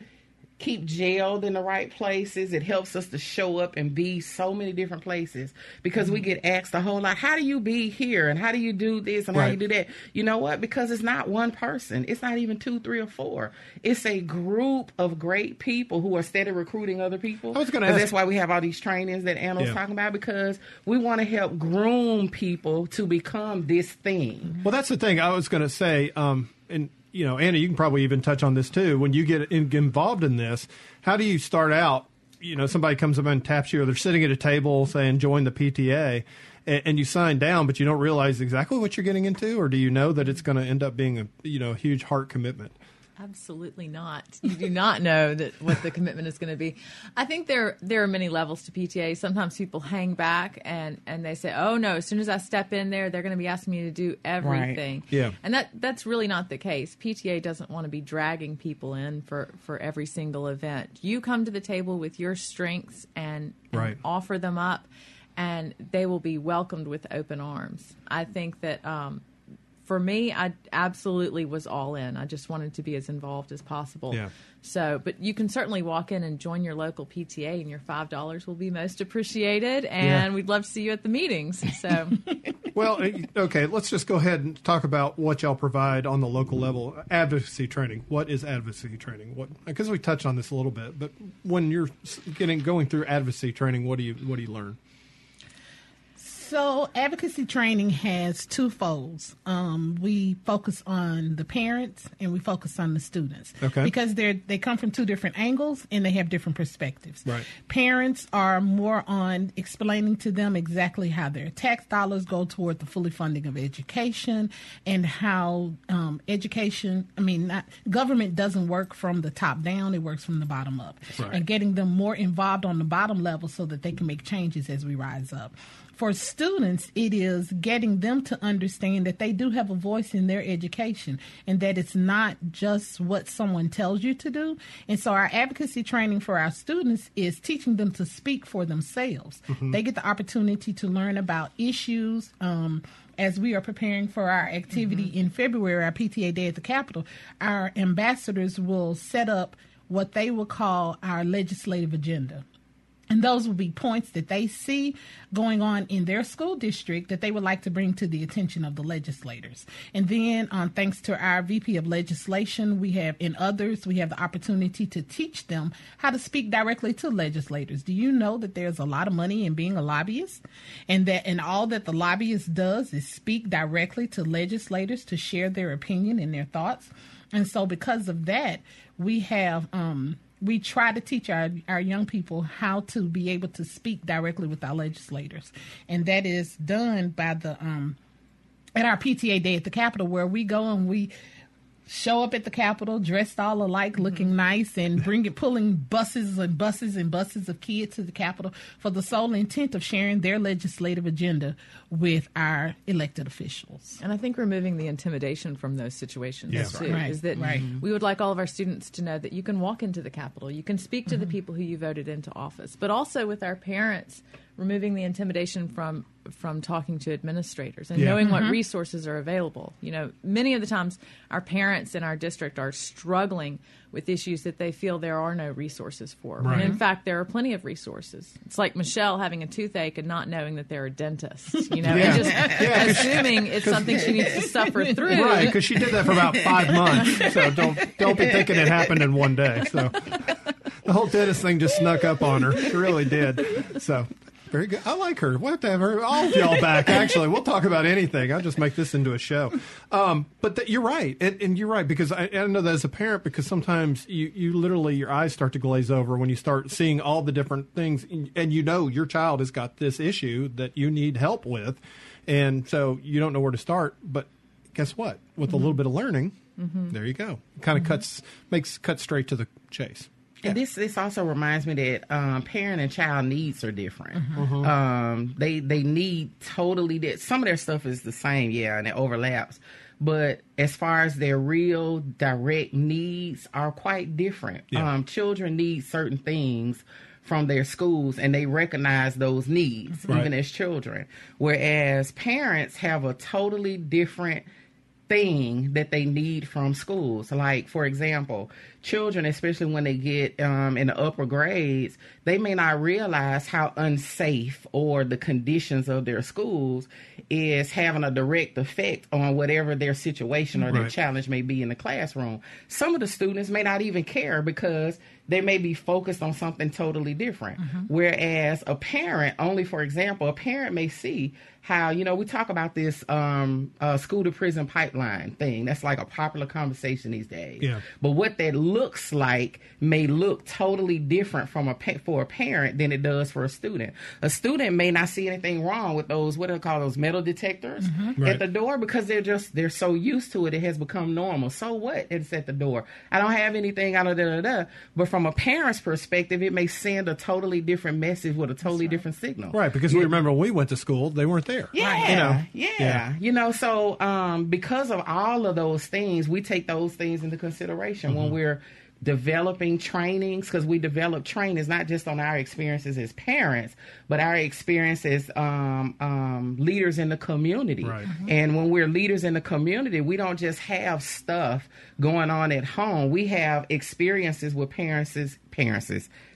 keep jailed in the right places. It helps us to show up and be so many different places because we get asked a whole lot. How do you be here and how do you do this and how do you do that? You know what? Because it's not one person. It's not even two, three, or four. It's a group of great people who are steady recruiting other people. I was 'Cause ask- That's why we have all these trainings that Anna was Yeah. talking about because we want to help groom people to become this thing. Well, that's the thing I was going to say. Um, and you know, Anna, you can probably even touch on this too. When you get in, involved in this, how do you start out? You know, somebody comes up and taps you, or they're sitting at a table saying, "Join the PTA," and, and you sign down, but you don't realize exactly what you're getting into, or do you know that it's going to end up being a you know huge heart commitment? Absolutely not. You do not know that what the commitment is going to be. I think there there are many levels to PTA. Sometimes people hang back and and they say, "Oh no, as soon as I step in there, they're going to be asking me to do everything." Yeah. And that that's really not the case. PTA doesn't want to be dragging people in for for every single event. You come to the table with your strengths and, and Right. offer them up and they will be welcomed with open arms. I think that um for me, I absolutely was all in. I just wanted to be as involved as possible. Yeah. So, but you can certainly walk in and join your local PTA, and your five dollars will be most appreciated. And Yeah. we'd love to see you at the meetings. So, <laughs> Well, eh, okay, let's just go ahead and talk about what y'all provide on the local level. Advocacy training. What is advocacy training? What because we touched on this a little bit, but when you're getting going through advocacy training, what do you what do you learn? So advocacy training has two folds. Um, we focus on the parents and we focus on the students. Okay. Because they're they come from two different angles and they have different perspectives. Right. Parents are more on explaining to them exactly how their tax dollars go toward the fully funding of education and how um, education. I mean, not government doesn't work from the top down; it works from the bottom up. Right. And getting them more involved on the bottom level so that they can make changes as we rise up. For students, it is getting them to understand that they do have a voice in their education and that it's not just what someone tells you to do. And so, our advocacy training for our students is teaching them to speak for themselves. They get the opportunity to learn about issues. Um, as we are preparing for our activity in February, our PTA Day at the Capitol, our ambassadors will set up what they will call our legislative agenda. And those will be points that they see going on in their school district that they would like to bring to the attention of the legislators. And then, um, thanks to our VP of legislation, we have, and others, we have the opportunity to teach them how to speak directly to legislators. Do you know that there's a lot of money in being a lobbyist? And that, and all that the lobbyist does is speak directly to legislators to share their opinion and their thoughts. And so, because of that, we have, um, we try to teach our, our young people how to be able to speak directly with our legislators. And that is done by the um, at our PTA day at the Capitol, where we go and we show up at the Capitol dressed all alike, mm-hmm. looking nice, and bring it, pulling buses and buses and buses of kids to the Capitol for the sole intent of sharing their legislative agenda with our elected officials. And I think removing the intimidation from those situations Yeah. too Right, is that right. we would like all of our students to know that you can walk into the Capitol, you can speak to the mm-hmm. people who you voted into office, but also with our parents removing the intimidation from from talking to administrators and Yeah. knowing what mm-hmm. resources are available. You know, many of the times our parents in our district are struggling with issues that they feel there are no resources for. When Right. in fact there are plenty of resources. It's like Michelle having a toothache and not knowing that there are dentists, you know, Yeah. and just <laughs> Yeah, 'cause- assuming it's something she needs to suffer <laughs> through. Right, because she did that for about five months. So don't don't be thinking it happened in one day. So the whole dentist thing just snuck up on her. It really did. So very good. I like her. We'll have to have her all of y'all back. Actually, we'll talk about anything. I'll just make this into a show. Um, but th- you're right, and, and you're right because I, I know that as a parent, because sometimes you you literally your eyes start to glaze over when you start seeing all the different things, and you know your child has got this issue that you need help with, and so you don't know where to start. But guess what? With a little mm-hmm. bit of learning, mm-hmm. there you go. Kind of mm-hmm. cuts makes cut straight to the chase. And this this also reminds me that um, parent and child needs are different. Um, they they need totally that. some of their stuff is the same, yeah, and it overlaps. But as far as their real direct needs are quite different. Yeah. Um, children need certain things from their schools and they recognize those needs Right. even as children. Whereas parents have a totally different thing that they need from schools. Like, for example, children, especially when they get um, in the upper grades, they may not realize how unsafe or the conditions of their schools is having a direct effect on whatever their situation or their challenge may be in the classroom. Some of the students may not even care because they may be focused on something totally different. Whereas a parent, only for example, a parent may see how, you know, we talk about this um, uh, school to prison pipeline thing. That's like a popular conversation these days. Yeah. But what that looks like may look totally different from a pa- for a parent than it does for a student. A student may not see anything wrong with those what do they call those metal detectors Right. at the door because they're just they're so used to it it has become normal. So what? It's at the door. I don't have anything. I don't da da da. But from a parent's perspective, it may send a totally different message with a totally different signal. Right, because we remember when we went to school, they weren't there. Yeah, You know? yeah, Yeah. You know, so um, because of all of those things, we take those things into consideration when Mm-hmm. we're developing trainings because we develop trainings not just on our experiences as parents, but our experiences as um, um, leaders in the community. Right. And when we're leaders in the community, we don't just have stuff going on at home. We have experiences with parents, parents,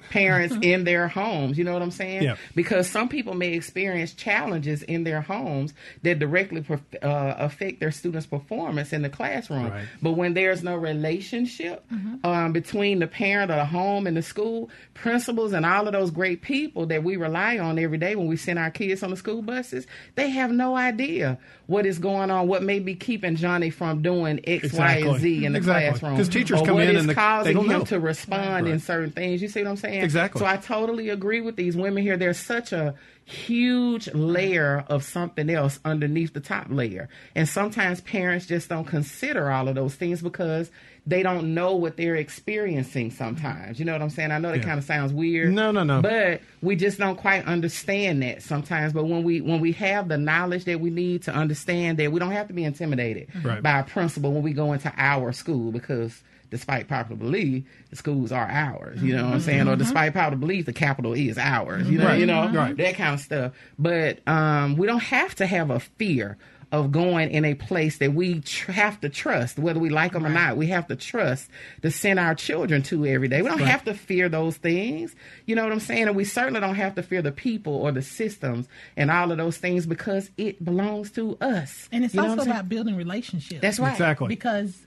parents in their homes. You know what I'm saying? Yeah. because some people may experience challenges in their homes that directly uh, affect their students' performance in the classroom. Right. But when there's no relationship um, between the parent or the home and the school, principals and all of those great people that we rely on every day when we send our kids on the school buses, they have no idea what is going on, what may be keeping Johnny from doing X, Y, Exactly. and Z in the Exactly. classroom. 'Cause teachers come what in is and the- they causing him know. to respond in certain things. You see what I'm saying? Exactly. So I totally agree with these women here. There's such a huge layer of something else underneath the top layer. And sometimes parents just don't consider all of those things because they don't know what they're experiencing sometimes. You know what I'm saying? I know that Yeah. kind of sounds weird. No, no, no. But we just don't quite understand that sometimes. But when we when we have the knowledge that we need to understand that we don't have to be intimidated Right. by a principal when we go into our school because despite popular belief, the schools are ours. You know what I'm mm-hmm. saying? Or mm-hmm. despite popular belief, the capital is ours. You know, Right. you know, mm-hmm. Right. that kind of stuff. But um, we don't have to have a fear of going in a place that we tr- have to trust, whether we like them or not. We have to trust to send our children to every day. We don't have to fear those things. You know what I'm saying? And we certainly don't have to fear the people or the systems and all of those things because it belongs to us. And it's You know also what I'm saying? about building relationships. That's right. Exactly. Because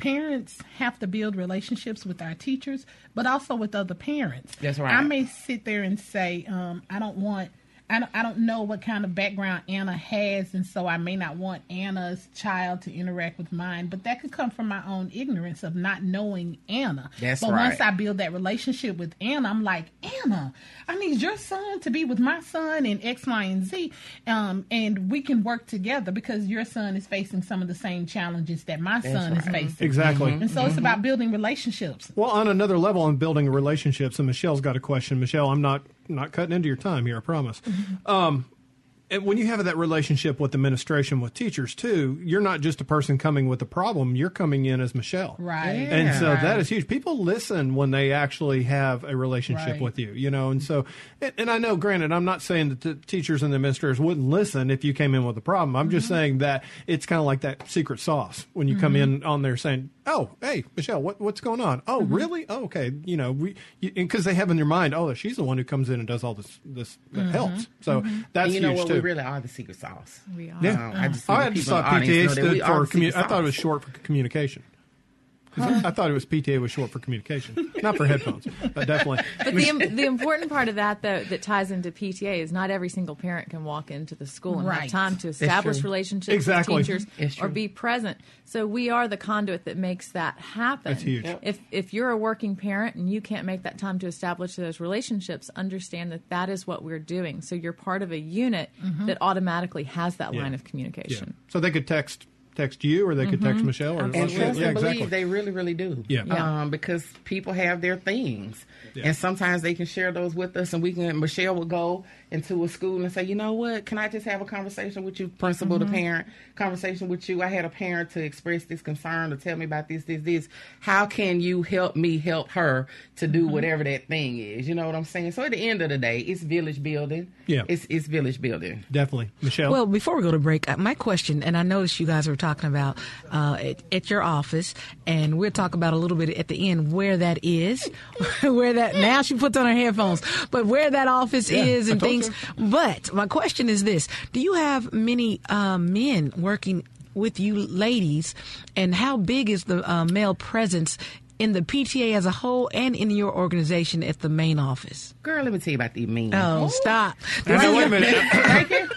parents have to build relationships with our teachers, but also with other parents. That's right. I may sit there and say, um, I don't want I don't, I don't know what kind of background Anna has, and so I may not want Anna's child to interact with mine. But that could come from my own ignorance of not knowing Anna. That's but right. once I build that relationship with Anna, I'm like, Anna, I need your son to be with my son in X, Y, and Z, um, and we can work together because your son is facing some of the same challenges that my son is facing. Exactly. And so it's about building relationships. Well, on another level, I'm building relationships, and Michelle's got a question. Michelle, I'm not not cutting into your time here. I promise. Mm-hmm. Um, and when you have that relationship with administration, with teachers too, you're not just a person coming with a problem. You're coming in as Michelle, Right. And so Right. that is huge. People listen when they actually have a relationship Right. with you, you know. And so, and, and I know, granted, I'm not saying that the teachers and the administrators wouldn't listen if you came in with a problem. I'm just mm-hmm. saying that it's kind of like that secret sauce when you come mm-hmm. in on there saying, "Oh, hey, Michelle, what, what's going on? Oh, mm-hmm. really? Oh, okay, you know, we because they have in their mind, oh, she's the one who comes in and does all this this that mm-hmm. helps. So mm-hmm. that's And you know huge what? too. We really are the secret sauce. We are. Yeah. Um, I just, I just thought PTA know that we stood for commu- I thought it was short for communication. 'Cause I thought it was PTA was short for communication, not for headphones, but definitely. <laughs> But the, the important part of that, though, that ties into PTA is not every single parent can walk into the school and have time to establish relationships Exactly. with teachers or be present. So we are the conduit that makes that happen. That's huge. Yep. If if you're a working parent and you can't make that time to establish those relationships, understand that that is what we're doing. So you're part of a unit that automatically has that Yeah. line of Yeah. communication. So they could text text you, or they could text Michelle, or And trust yeah, and believe exactly. they really, really do. Yeah. Um, because people have their things. Yeah. And sometimes they can share those with us and we can Michelle would go into a school and say, you know what, can I just have a conversation with you, principal Mm-hmm. to parent, conversation with you. I had a parent to express this concern or tell me about this, this, this. How can you help me help her to do Mm-hmm. whatever that thing is? You know what I'm saying? So at the end of the day, it's village building. Yeah. It's it's village building. Definitely, Michelle. Well, before we go to break, uh, my question, and I noticed you guys were talking about uh, at, at your office, and we'll talk about a little bit at the end where that is, <laughs> where that now she puts on her headphones, but where that office Yeah, is and told things. But my question is this: Do you have many uh, men working with you ladies, and how big is the uh, male presence? In the PTA as a whole and in your organization at the main office. Girl, let me tell you about these men. Oh, stop. Now, wait a minute. <laughs> right there.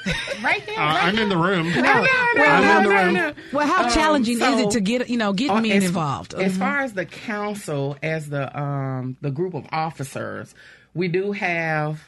Right there. Uh, I'm in the room. No, no, well, no, how, no, no, no. well, how Um, challenging is it to get you know get Uh, men as- involved? As Mhm. far as the council, as the um the group of officers, we do have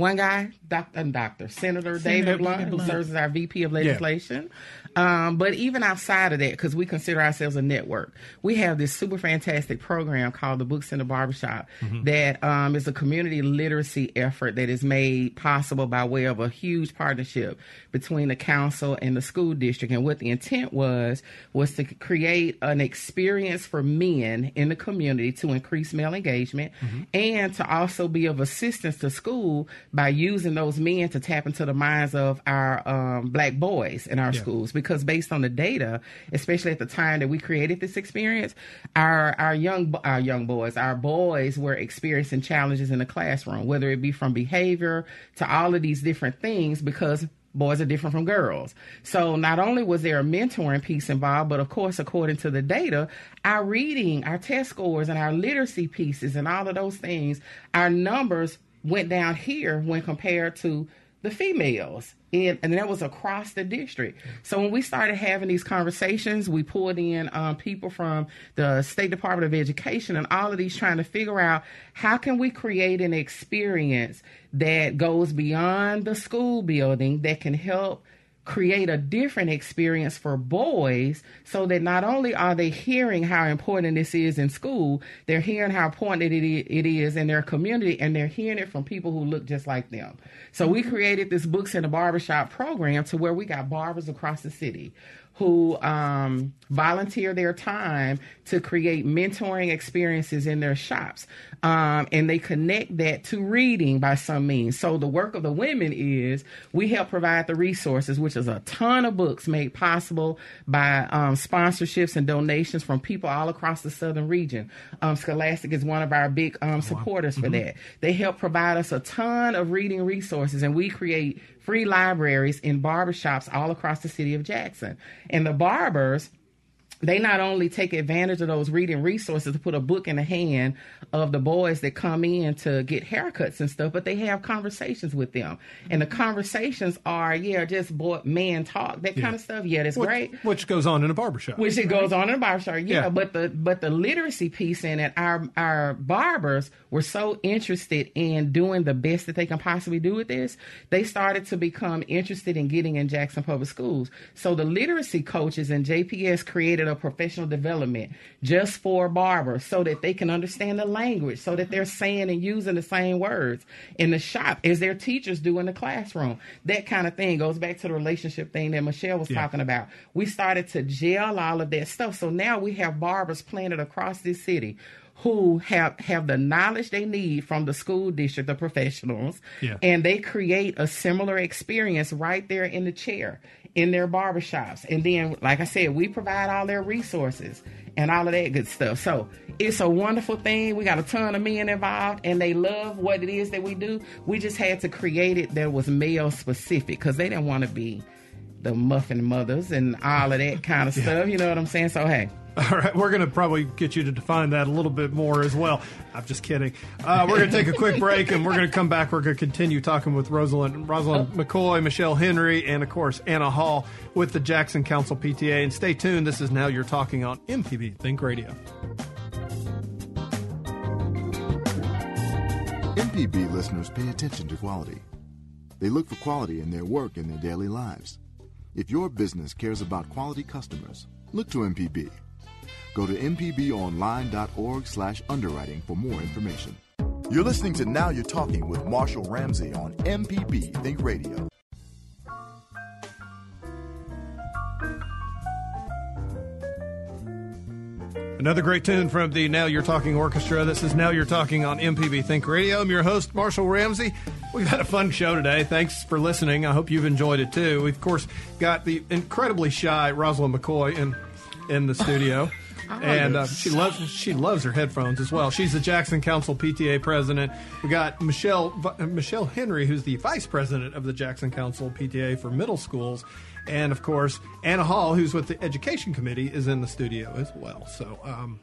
one guy, doctor and doctor, Senator David Blount, who serves as our VP of legislation. Um, but even outside of that, because we consider ourselves a network, we have this super fantastic program called the Books in the Barbershop that um, is a community literacy effort that is made possible by way of a huge partnership between the council and the school district. And what the intent was was to create an experience for men in the community to increase male engagement and to also be of assistance to school by using those men to tap into the minds of our um, black boys in our schools. Because based on the data, especially at the time that we created this experience, our our young our young boys, our boys were experiencing challenges in the classroom, whether it be from behavior to all of these different things, because boys are different from girls. So not only was there a mentoring piece involved, but of course, according to the data, our reading, our test scores, and our literacy pieces, and all of those things, our numbers went down here when compared to the females. And, and that was across the district. So when we started having these conversations, we pulled in um, people from the State Department of Education and all of these trying to figure out how can we create an experience that goes beyond the school building that can help create a different experience for boys so that not only are they hearing how important this is in school, they're hearing how important it it is in their community and they're hearing it from people who look just like them. So we mm-hmm. created this Books in the Barbershop program to where we got barbers across the city who um, volunteer their time to create mentoring experiences in their shops. Um, and they connect that to reading by some means. So the work of the women is we help provide the resources, which is a ton of books made possible by um, sponsorships and donations from people all across the southern region. Um, Scholastic is one of our big um, supporters for that. They help provide us a ton of reading resources, and we create free libraries in barbershops all across the city of Jackson. And the barbers they not only take advantage of those reading resources to put a book in the hand of the boys that come in to get haircuts and stuff, but they have conversations with them. And the conversations are, yeah, just boy, man talk, that kind of stuff. Yeah, that's which, great. Which goes on in a barbershop. Which it goes on in a barbershop, yeah, Yeah. But the but the literacy piece in it, our our barbers were so interested in doing the best that they can possibly do with this, they started to become interested in getting in Jackson Public Schools. So the literacy coaches and JPS created a professional development just for barbers so that they can understand the language, so that they're saying and using the same words in the shop as their teachers do in the classroom. That kind of thing goes back to the relationship thing that Michelle was talking about. We started to gel all of that stuff. So now we have barbers planted across this city who have have the knowledge they need from the school district, the professionals, Yeah. and they create a similar experience right there in the chair in their barbershops. And then, like I said, we provide all their resources and all of that good stuff. So it's a wonderful thing. We got a ton of men involved and they love what it is that we do. We just had to create it that was male specific because they didn't want to be the muffin mothers and all of that kind of <laughs> stuff. You know what I'm saying? So, hey. <laughs> All right, we're going to probably get you to define that a little bit more as well. I'm just kidding. Uh, we're going to take a quick break, and we're going to come back. We're going to continue talking with Rosalind, Rosalind McCoy, Michelle Henry, and of course Anna Hall with the Jackson Council PTA. And stay tuned. This is now you're talking on MPB Think Radio. MPB listeners pay attention to quality. They look for quality in their work and their daily lives. If your business cares about quality customers, look to MPB. Go to mpbonline.org slash underwriting for more information. You're listening to Now You're Talking with Marshall Ramsey on MPB Think Radio. Another great tune from the Now You're Talking Orchestra. This is Now You're Talking on MPB Think Radio. I'm your host, Marshall Ramsey. We've had a fun show today. Thanks for listening. I hope you've enjoyed it too. We've, of course, got the incredibly shy Rosalind McCoy in in the studio. And uh, she loves she loves her headphones as well. She's the Jackson Council PTA president. We got Michelle Michelle Henry, who's the vice president of the Jackson Council PTA for middle schools, and of course Anna Hall, who's with the education committee, is in the studio as well. So, um,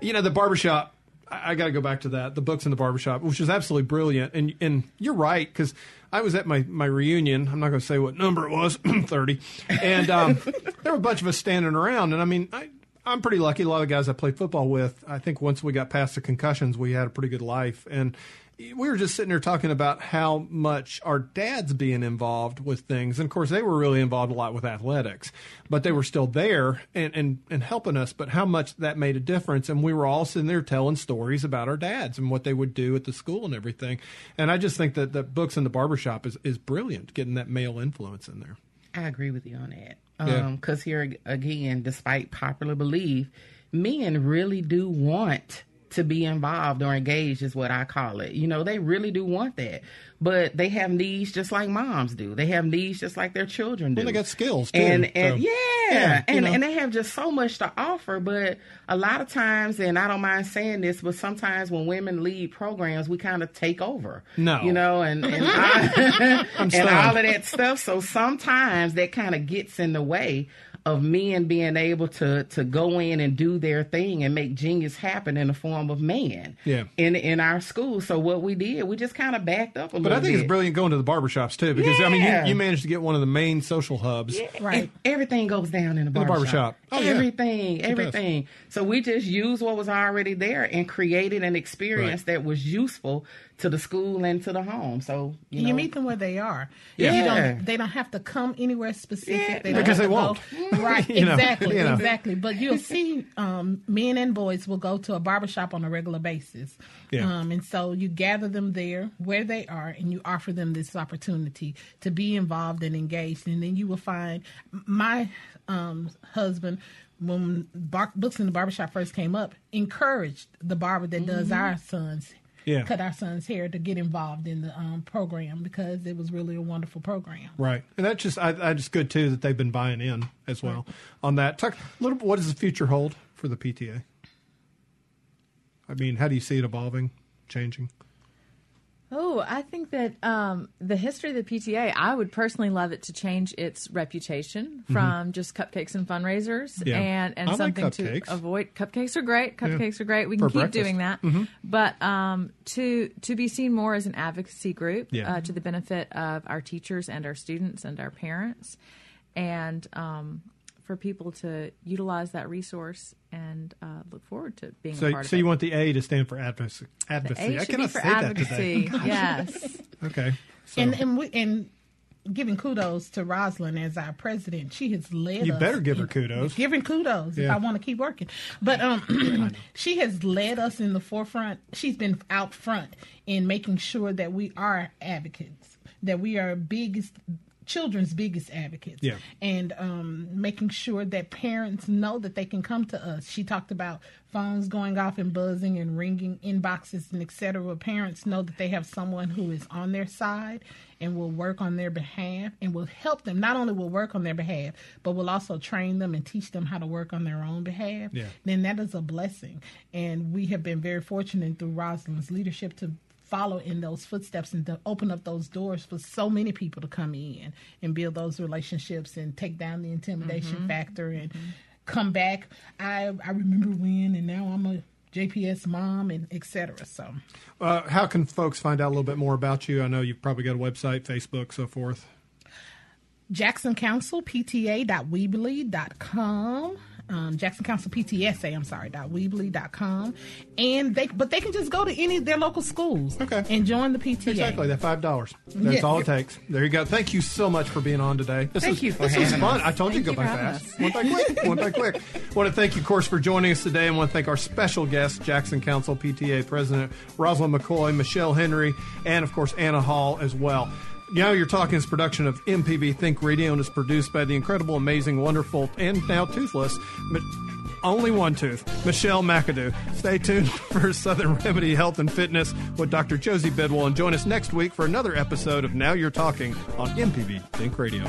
you know, the barbershop. I, I got to go back to that. The books in the barbershop, which is absolutely brilliant. And and you're right because I was at my my reunion. I'm not going to say what number it was, <clears throat> thirty, and um, there were a bunch of us standing around. And I mean, I. I'm pretty lucky. A lot of guys I played football with, I think once we got past the concussions, we had a pretty good life. And we were just sitting there talking about how much our dads being involved with things. And of course, they were really involved a lot with athletics, but they were still there and, and, and helping us. But how much that made a difference. And we were all sitting there telling stories about our dads and what they would do at the school and everything. And I just think that the books in the barbershop is, is brilliant, getting that male influence in there. I agree with you on that. Yeah. Um, because here again, despite popular belief, men really do want to be involved or engaged, is what I call it. You know, they really do want that. But they have needs just like moms do. They have needs just like their children do. Well, they got skills, too, And, and so- yeah, Yeah, you and, know. and they have just so much to offer. But a lot of times, and I don't mind saying this, but sometimes when women lead programs, we kind of take over. No. You know, and, and, <laughs> I, <laughs> and all of that stuff. So sometimes that kind of gets in the way of men being able to to go in and do their thing and make genius happen in the form of man. Yeah. In in our school. So what we did, we just kind of backed up a But little But I think it's brilliant going to the barbershops too, because I mean, you, you managed to get one of the main social hubs. Yeah. Right. Everything goes down in the the barbershop. barbershop. Oh, yeah. everything, does. everything. So we just used what was already there and created an experience Right. that was useful to the school and to the home. So you, You, meet them where they are. Yeah. You don't, they don't have to come anywhere specific. Yeah, They don't because have they to won't. Go. <laughs> Right, <laughs> You know, exactly, you know. exactly. But you'll see um, men and boys will go to a barbershop on a regular basis. Yeah. Um, and so you gather them there where they are and you offer them this opportunity to be involved and engaged. And then you will find my um, husband, when bar- books in the barbershop first came up, encouraged the barber that does our sons Yeah. cut our son's hair to get involved in the um, program because it was really a wonderful program. Right, and that's just I, I just good too that they've been buying in as well on that. Talk a little. bit. What does the future hold for the PTA? I mean, how do you see it evolving, changing? Oh, I think that um, the history of the PTA, I would personally love it to change its reputation from just cupcakes and fundraisers Mm-hmm. Yeah. and, and I like something cupcakes. to avoid. Cupcakes are great. Cupcakes are great. We For can keep breakfast. doing that. But um, to to be seen more as an advocacy group Yeah. uh, to the benefit of our teachers and our students and our parents, and um, for people to utilize that resource and uh, look forward to being a So, part so of you it. want the A to stand for advocacy? The Advocacy. A I should be cannot for say that today. <laughs> yes. Okay. So, And and we, and giving kudos to Rosalind as our president. She has led. You us better give her in- kudos. Giving kudos if Yeah. I want to keep working. But um, <clears throat> <clears throat> she has led us in the forefront. She's been out front in making sure that we are advocates, that we are biggest children's biggest advocates Yeah. and um, making sure that parents know that they can come to us. She talked about phones going off and buzzing and ringing inboxes and etc. Parents know that they have someone who is on their side and will work on their behalf and will help them. Not only will work on their behalf, but will also train them and teach them how to work on their own behalf. Yeah. Then that is a blessing. And we have been very fortunate through Rosalind's leadership to follow in those footsteps and to open up those doors for so many people to come in and build those relationships and take down the intimidation factor and come back. I I remember when and now I'm a JPS mom and etc. So uh, how can folks find out a little bit more about you? I know you've probably got a website, Facebook, so forth. Jackson Council PTA.weebly.com. Um, Jackson Council PTSA, I'm sorry, dot Weebly.com. And they, but they can just go to any of their local schools Okay. and join the PTA. Exactly, that five dollars. That's Yeah. all it takes. There you go. Thank you so much for being on today. This Thank was, you for this was fun. us. I told you to Thank go you by fast. One by quick. One by quick. want to thank you, of course, for joining us today. and want to thank our special guest, Jackson Council PTA President Rosalind McCoy, Michelle Henry, and of course Anna Hall as well. Now You're Talking is production of MPB Think Radio and is produced by the incredible, amazing, wonderful, and now toothless. but only one tooth, Michelle McAdoo. Stay tuned <laughs> for Southern Remedy Health and Fitness with Dr. Josie Bidwell and join us next week for another episode of Now You're Talking on MPB Think Radio.